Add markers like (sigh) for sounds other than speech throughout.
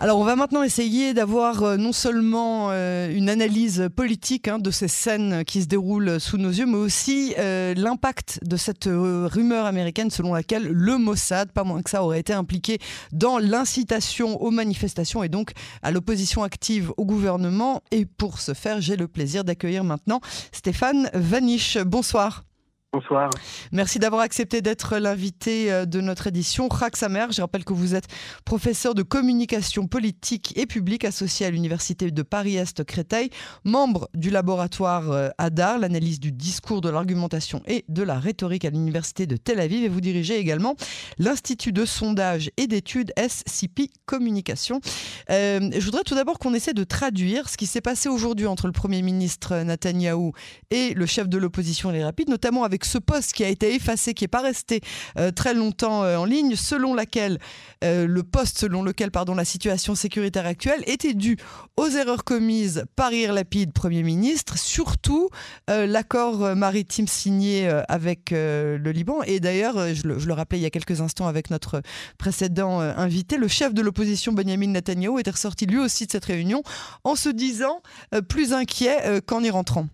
Alors on va maintenant essayer d'avoir euh, non seulement euh, une analyse politique hein, de ces scènes qui se déroulent sous nos yeux, mais aussi euh, l'impact de cette rumeur américaine selon laquelle le Mossad, pas moins que ça, aurait été impliqué dans l'incitation aux manifestations et donc à l'opposition active au gouvernement. Et pour ce faire, j'ai le plaisir d'accueillir maintenant Stéphane Vanish. Bonsoir. Bonsoir. Merci d'avoir accepté d'être l'invité euh, de notre édition. Samer, je rappelle que vous êtes professeur de communication politique et publique associé à l'Université de Paris-Est Créteil, membre du laboratoire euh, ADAR, l'analyse du discours, de l'argumentation et de la rhétorique à l'Université de Tel Aviv. Et vous dirigez également l'Institut de sondage et d'études SCP Communication. Euh, je voudrais tout d'abord qu'on essaie de traduire ce qui s'est passé aujourd'hui entre le Premier ministre Netanyahou et le chef de l'opposition Les Rapides, notamment avec ce poste qui a été effacé, qui n'est pas resté euh, très longtemps euh, en ligne, selon laquelle euh, le poste selon lequel pardon, la situation sécuritaire actuelle était due aux erreurs commises par Ir Lapide, Premier ministre, surtout l'accord maritime signé avec le Liban. Et d'ailleurs, je, le rappelais il y a quelques instants avec notre précédent invité, le chef de l'opposition Benjamin Netanyahu était ressorti lui aussi de cette réunion en se disant plus inquiet qu'en y rentrant.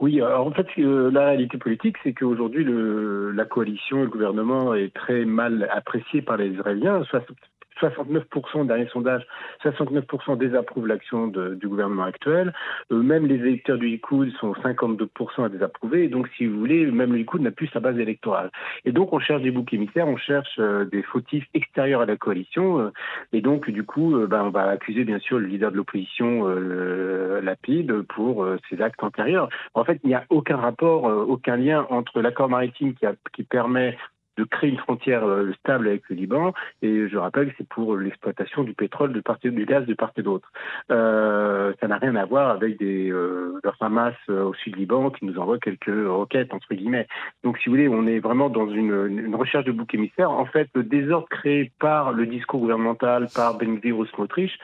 Oui, en fait, euh, la réalité politique, c'est qu'aujourd'hui, la coalition le gouvernement est très mal apprécié par les Israéliens. 69% dernier sondage, 69% désapprouvent l'action du gouvernement actuel. Euh, même les électeurs du Likoud sont 52% à désapprouver. Donc, si vous voulez, même le Likoud n'a plus sa base électorale. Et donc, on cherche des boucs émissaires, on cherche euh, des fautifs extérieurs à la coalition. Euh, et donc, du coup, ben, on va accuser bien sûr le leader de l'opposition, Lapide, pour ses actes antérieurs. En fait, il n'y a aucun rapport, aucun lien entre l'accord maritime qui permet de créer une frontière euh, stable avec le Liban. Et je rappelle que c'est pour l'exploitation du pétrole, de part du gaz de part et d'autre. Euh, ça n'a rien à voir avec des euh, Hamas euh, au sud Liban qui nous envoie quelques roquettes entre guillemets. Donc, si vous voulez, on est vraiment dans une, une recherche de bouc émissaire. En fait, le désordre créé par le discours gouvernemental, par Ben Gvir Smotrich,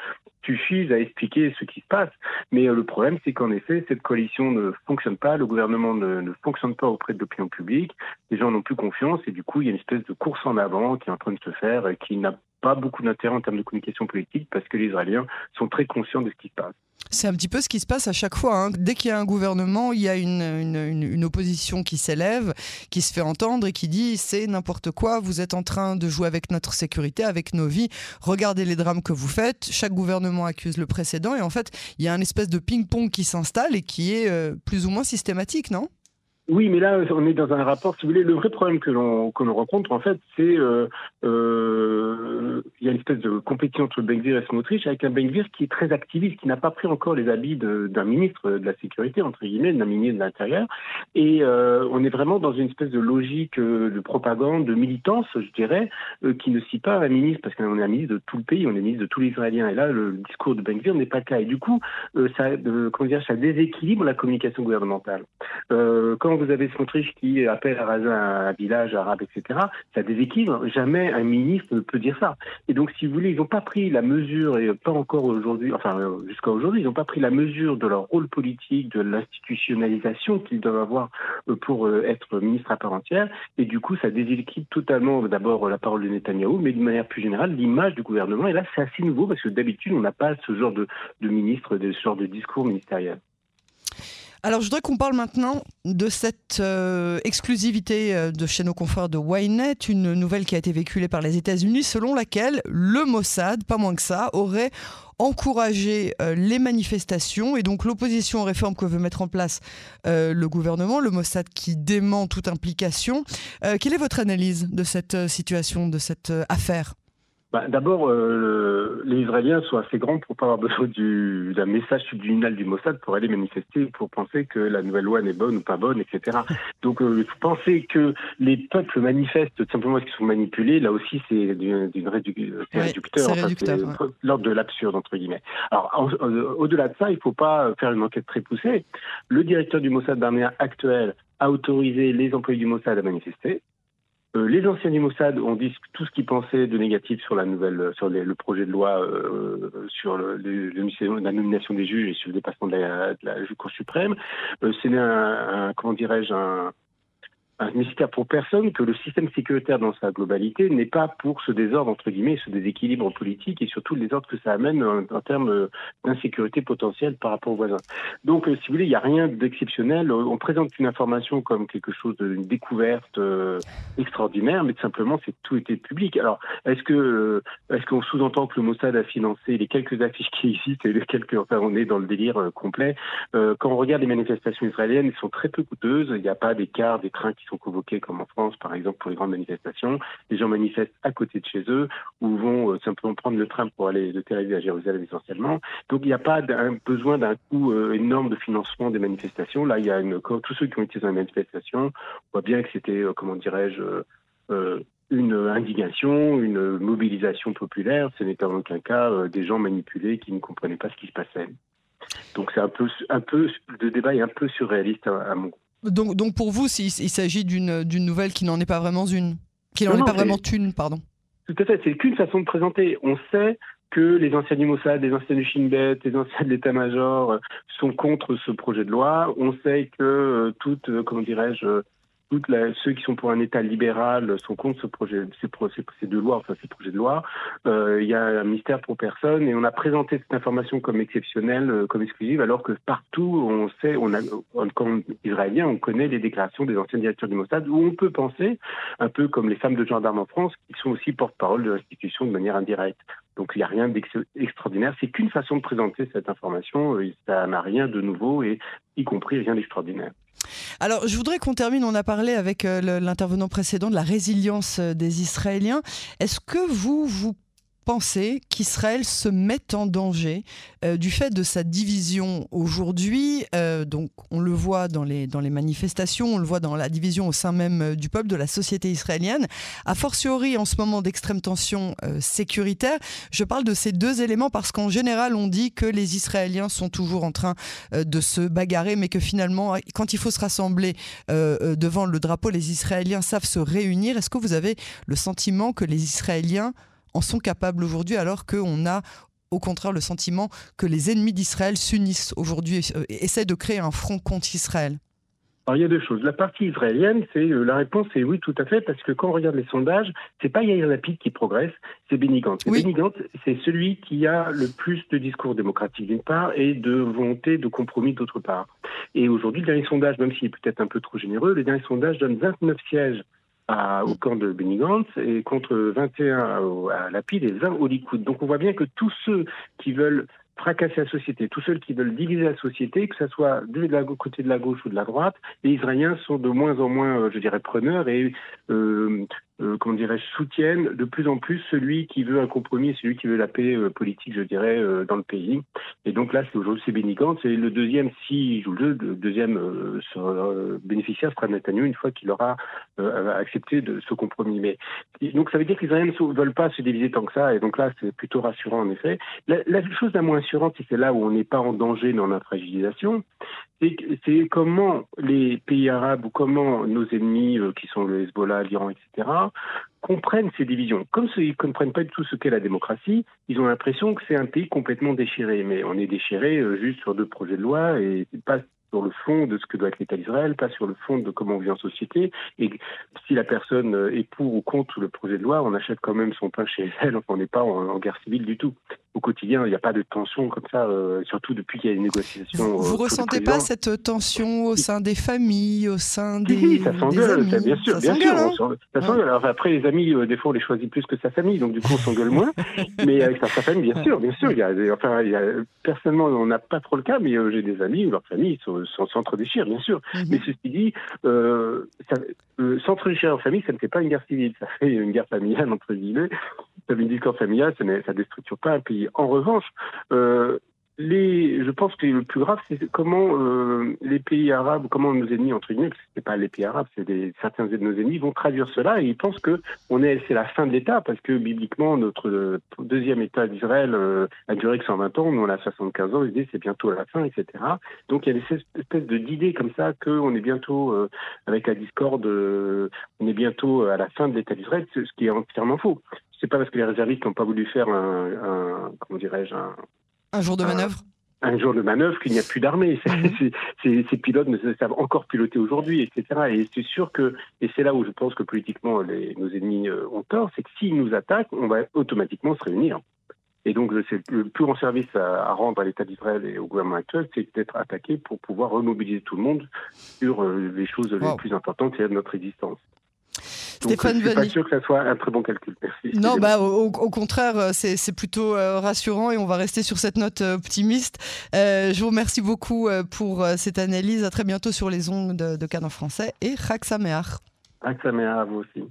suffisent à expliquer ce qui se passe. Mais euh, le problème, c'est qu'en effet, cette coalition ne fonctionne pas, le gouvernement ne, ne fonctionne pas auprès de l'opinion publique, les gens n'ont plus confiance et du coup, il y a une espèce de course en avant qui est en train de se faire et qui n'a pas beaucoup d'intérêt en termes de communication politique parce que les Israéliens sont très conscients de ce qui se passe. C'est un petit peu ce qui se passe à chaque fois. Hein. Dès qu'il y a un gouvernement, il y a une, une, opposition qui s'élève, qui se fait entendre et qui dit c'est n'importe quoi, vous êtes en train de jouer avec notre sécurité, avec nos vies, regardez les drames que vous faites. Chaque gouvernement accuse le précédent et en fait, il y a un espèce de ping-pong qui s'installe et qui est euh, plus ou moins systématique, non? Oui, mais là, on est dans un rapport, si vous voulez, le vrai problème que l'on que l'on rencontre, en fait, c'est euh, euh, il y a une espèce de compétition entre Benvir et Smotrich, avec un Benvir qui est très activiste, qui n'a pas pris encore les habits d'un ministre de la sécurité, entre guillemets, d'un ministre de l'Intérieur. Et euh, on est vraiment dans une espèce de logique euh, de propagande, de militance, je dirais, qui ne cite pas un ministre, parce qu'on est un ministre de tout le pays, on est ministre de tous les Israéliens. Et là, le discours de Benvir n'est pas le cas. Et du coup, ça, comment dire, ça déséquilibre la communication gouvernementale. quand vous avez Smotrich qui appelle à raser un village arabe, etc., ça déséquilibre. Jamais un ministre ne peut dire ça. Et donc, si vous voulez, ils n'ont pas pris la mesure, et pas encore aujourd'hui, enfin, jusqu'à aujourd'hui, ils n'ont pas pris la mesure de leur rôle politique, de l'institutionnalisation qu'ils doivent avoir euh, pour euh, être ministre à part entière. Et du coup, ça déséquilibre totalement d'abord la parole de Netanyahou, mais d'une manière plus générale, l'image du gouvernement. Et là, c'est assez nouveau parce que d'habitude, on n'a pas ce genre de ministre, ce genre de discours ministériel. Alors, je voudrais qu'on parle maintenant de cette euh, exclusivité euh, de chez nos confrères de Ynet, une nouvelle qui a été véhiculée par les États-Unis, selon laquelle le Mossad, pas moins que ça, aurait encouragé euh, les manifestations et donc l'opposition aux réformes que veut mettre en place le gouvernement, le Mossad qui dément toute implication. quelle est votre analyse de cette situation, de cette affaire? Bah, D'abord, euh, les Israéliens sont assez grands pour pas avoir (laughs) besoin d'un message subliminal du Mossad pour aller manifester, pour penser que la nouvelle loi n'est bonne ou pas bonne, etc. (laughs) Donc, euh, penser que les peuples manifestent simplement parce qu'ils sont manipulés, là aussi, c'est d'une réducteur, c'est l'ordre de l'absurde, entre guillemets. Alors, au-delà de ça, il ne faut pas faire une enquête très poussée. Le directeur du Mossad d'armée actuel a autorisé les employés du Mossad à manifester. Euh, les anciens du Mossad ont dit tout ce qu'ils pensaient de négatif sur la nouvelle, sur le projet de loi euh, sur le, la nomination des juges et sur le dépassement de la, de la Cour suprême. Euh, c'est un, comment dirais-je, un, un mystère pour personne que le système sécuritaire dans sa globalité n'est pas pour ce désordre, entre guillemets, ce déséquilibre politique et surtout le désordre que ça amène en, termes d'insécurité potentielle par rapport aux voisins. Donc, si vous voulez, il n'y a rien d'exceptionnel. On présente une information comme quelque chose d'une découverte extraordinaire, mais simplement, c'est tout était public. Alors, est-ce que est-ce qu'on sous-entend que le Mossad a financé les quelques affiches qui existent et les quelques, enfin, on est dans le délire complet. quand on regarde les manifestations israéliennes, elles sont très peu coûteuses. Il n'y a pas des cars, des trains qui sont convoqués comme en France, par exemple, pour les grandes manifestations. Les gens manifestent à côté de chez eux ou vont simplement prendre le train pour aller de Tel Aviv à Jérusalem essentiellement. Donc il n'y a pas un besoin d'un coût énorme de financement des manifestations. Là, il y a tous ceux qui ont été dans les manifestations, on voit bien que c'était, comment dirais-je, une indignation, une mobilisation populaire. Ce n'était en aucun cas des gens manipulés qui ne comprenaient pas ce qui se passait. Donc c'est un peu, un le débat est un peu surréaliste à, mon goût. Donc, donc pour vous, il, il s'agit d'une nouvelle qui n'en est pas vraiment une, qui n'en est pas vraiment une, pardon. Tout à fait, c'est qu'une façon de présenter. On sait que les anciens du Mossad, les anciens du Shin Bet, les anciens de l'état-major sont contre ce projet de loi. On sait que euh, toute, euh, comment dirais-je, toutes ceux qui sont pour un État libéral sont contre ce projet, ces, ces deux lois, enfin ces projets de loi. Euh, il y a un mystère pour personne et on a présenté cette information comme exceptionnelle, euh, comme exclusive, alors que partout on sait, on a, comme israélien, on connaît les déclarations des anciens directeurs du Mossad, où on peut penser, un peu comme les femmes de gendarmes en France, qui sont aussi porte-parole de l'institution de manière indirecte. Donc il n'y a rien d'extraordinaire. C'est qu'une façon de présenter cette information. Euh, ça n'a rien de nouveau et y compris rien d'extraordinaire. Alors, je voudrais qu'on termine. On a parlé avec euh, l'intervenant précédent de la résilience euh, des Israéliens. Est-ce que vous, vous penser qu'Israël se met en danger euh, du fait de sa division aujourd'hui. Euh, donc, on le voit dans les, dans les manifestations, on le voit dans la division au sein même euh, du peuple, de la société israélienne. A fortiori, en ce moment d'extrême tension sécuritaire, je parle de ces deux éléments parce qu'en général, on dit que les Israéliens sont toujours en train de se bagarrer, mais que finalement, quand il faut se rassembler devant le drapeau, les Israéliens savent se réunir. Est-ce que vous avez le sentiment que les Israéliens en sont capables aujourd'hui alors qu'on a au contraire le sentiment que les ennemis d'Israël s'unissent aujourd'hui et euh, essaient de créer un front contre Israël alors, il y a deux choses. La partie israélienne, c'est euh, la réponse est oui, tout à fait, parce que quand on regarde les sondages, c'est pas Yair Lapid qui progresse, c'est Benny Gantz. Benny Gantz, c'est celui qui a le plus de discours démocratique d'une part et de volonté de compromis d'autre part. Et aujourd'hui, le dernier sondage, même s'il est peut-être un peu trop généreux, le dernier sondage donne 29 sièges au camp de Benny Gantz et contre 21 à, à Lapide et 20 au Likoud. Donc on voit bien que tous ceux qui veulent fracasser la société, tous ceux qui veulent diviser la société, que ce soit la côté de la gauche ou de la droite, les Israéliens sont de moins en moins, euh, je dirais, preneurs et euh, euh, comment dirais-je, soutiennent de plus en plus celui qui veut un compromis, celui qui veut la paix euh, politique, je dirais, euh, dans le pays. Et donc là, c'est aujourd'hui c'est Bénicant. C'est le deuxième, si joue le deuxième bénéficiaire sera Netanyahu une fois qu'il aura accepté de ce compromis. Donc ça veut dire que les Israéliens ne veulent pas se diviser tant que ça. Et donc là, c'est plutôt rassurant en effet. La, la chose la moins assurante, c'est là où on n'est pas en danger dans la fragilisation, c'est comment les pays arabes ou comment nos ennemis, euh, qui sont le Hezbollah, l'Iran, etc., comprennent ces divisions. Comme ils ne comprennent pas du tout ce qu'est la démocratie, ils ont l'impression que c'est un pays complètement déchiré. Mais on est déchiré euh, juste sur deux projets de loi et pas sur le fond de ce que doit être l'État d'Israël, pas sur le fond de comment on vit en société. Et si la personne euh, est pour ou contre le projet de loi, on achète quand même son pain chez elle. on n'est pas en, guerre civile du tout. Au quotidien, il n'y a pas de tension comme ça, euh, surtout depuis qu'il y a une négociation. Vous ne euh, ressentez pas cette tension au sein des familles, au sein des. Oui, ça s'engueule, bien sûr, bien sûr. Hein. après, les amis, des fois, on les choisit plus que sa famille, donc du coup, on s'engueule moins. (laughs) mais avec sa, famille, bien sûr, bien sûr. Il y a, enfin, il y a, personnellement, on n'a pas trop le cas, mais j'ai des amis où leur famille sont s'entre-déchire, bien sûr. Mhm. Mais ceci dit, euh, euh, s'entre-déchirer en famille, ça ne fait pas une guerre civile, ça fait une guerre familiale, entre guillemets. Ça veut dire qu'en familial, ça ne déstructure pas un pays. En revanche, euh, je pense que le plus grave, c'est comment euh, les pays arabes, comment nos ennemis, entre guillemets, parce que ce pas les pays arabes, c'est certains de nos ennemis, vont traduire cela et ils pensent que c'est la fin de l'État, parce que bibliquement, notre deuxième État d'Israël euh, a duré que 120 ans, nous on a 75 ans, ils disent c'est bientôt la fin, etc. Donc il y a des espèces d'idées comme ça qu'on est bientôt, avec la discorde, on est bientôt à la fin de l'État d'Israël, ce qui est entièrement faux. C'est pas parce que les réservistes n'ont pas voulu faire un, un comment dirais-je, un un jour de manœuvre un jour de manœuvre qu'il n'y a plus d'armée. Mhm. (laughs) Ces pilotes ne savent encore piloter aujourd'hui, etc. Et c'est sûr que, et c'est là où je pense que politiquement les, nos ennemis euh, ont tort, c'est que s'ils nous attaquent, on va automatiquement se réunir. Et donc, c'est le plus grand service à, rendre à l'État d'Israël et au gouvernement actuel, c'est d'être attaqué pour pouvoir remobiliser tout le monde sur euh, les choses les plus importantes, c'est notre existence. Stéphane je ne suis pas sûr que ça soit un très bon calcul. Merci. Non, bah, au, contraire, euh, c'est plutôt euh, rassurant et on va rester sur cette note optimiste. je vous remercie beaucoup pour cette analyse. À très bientôt sur les ondes de, de Canon français et Rak Sameach. Rak Sameach à vous aussi.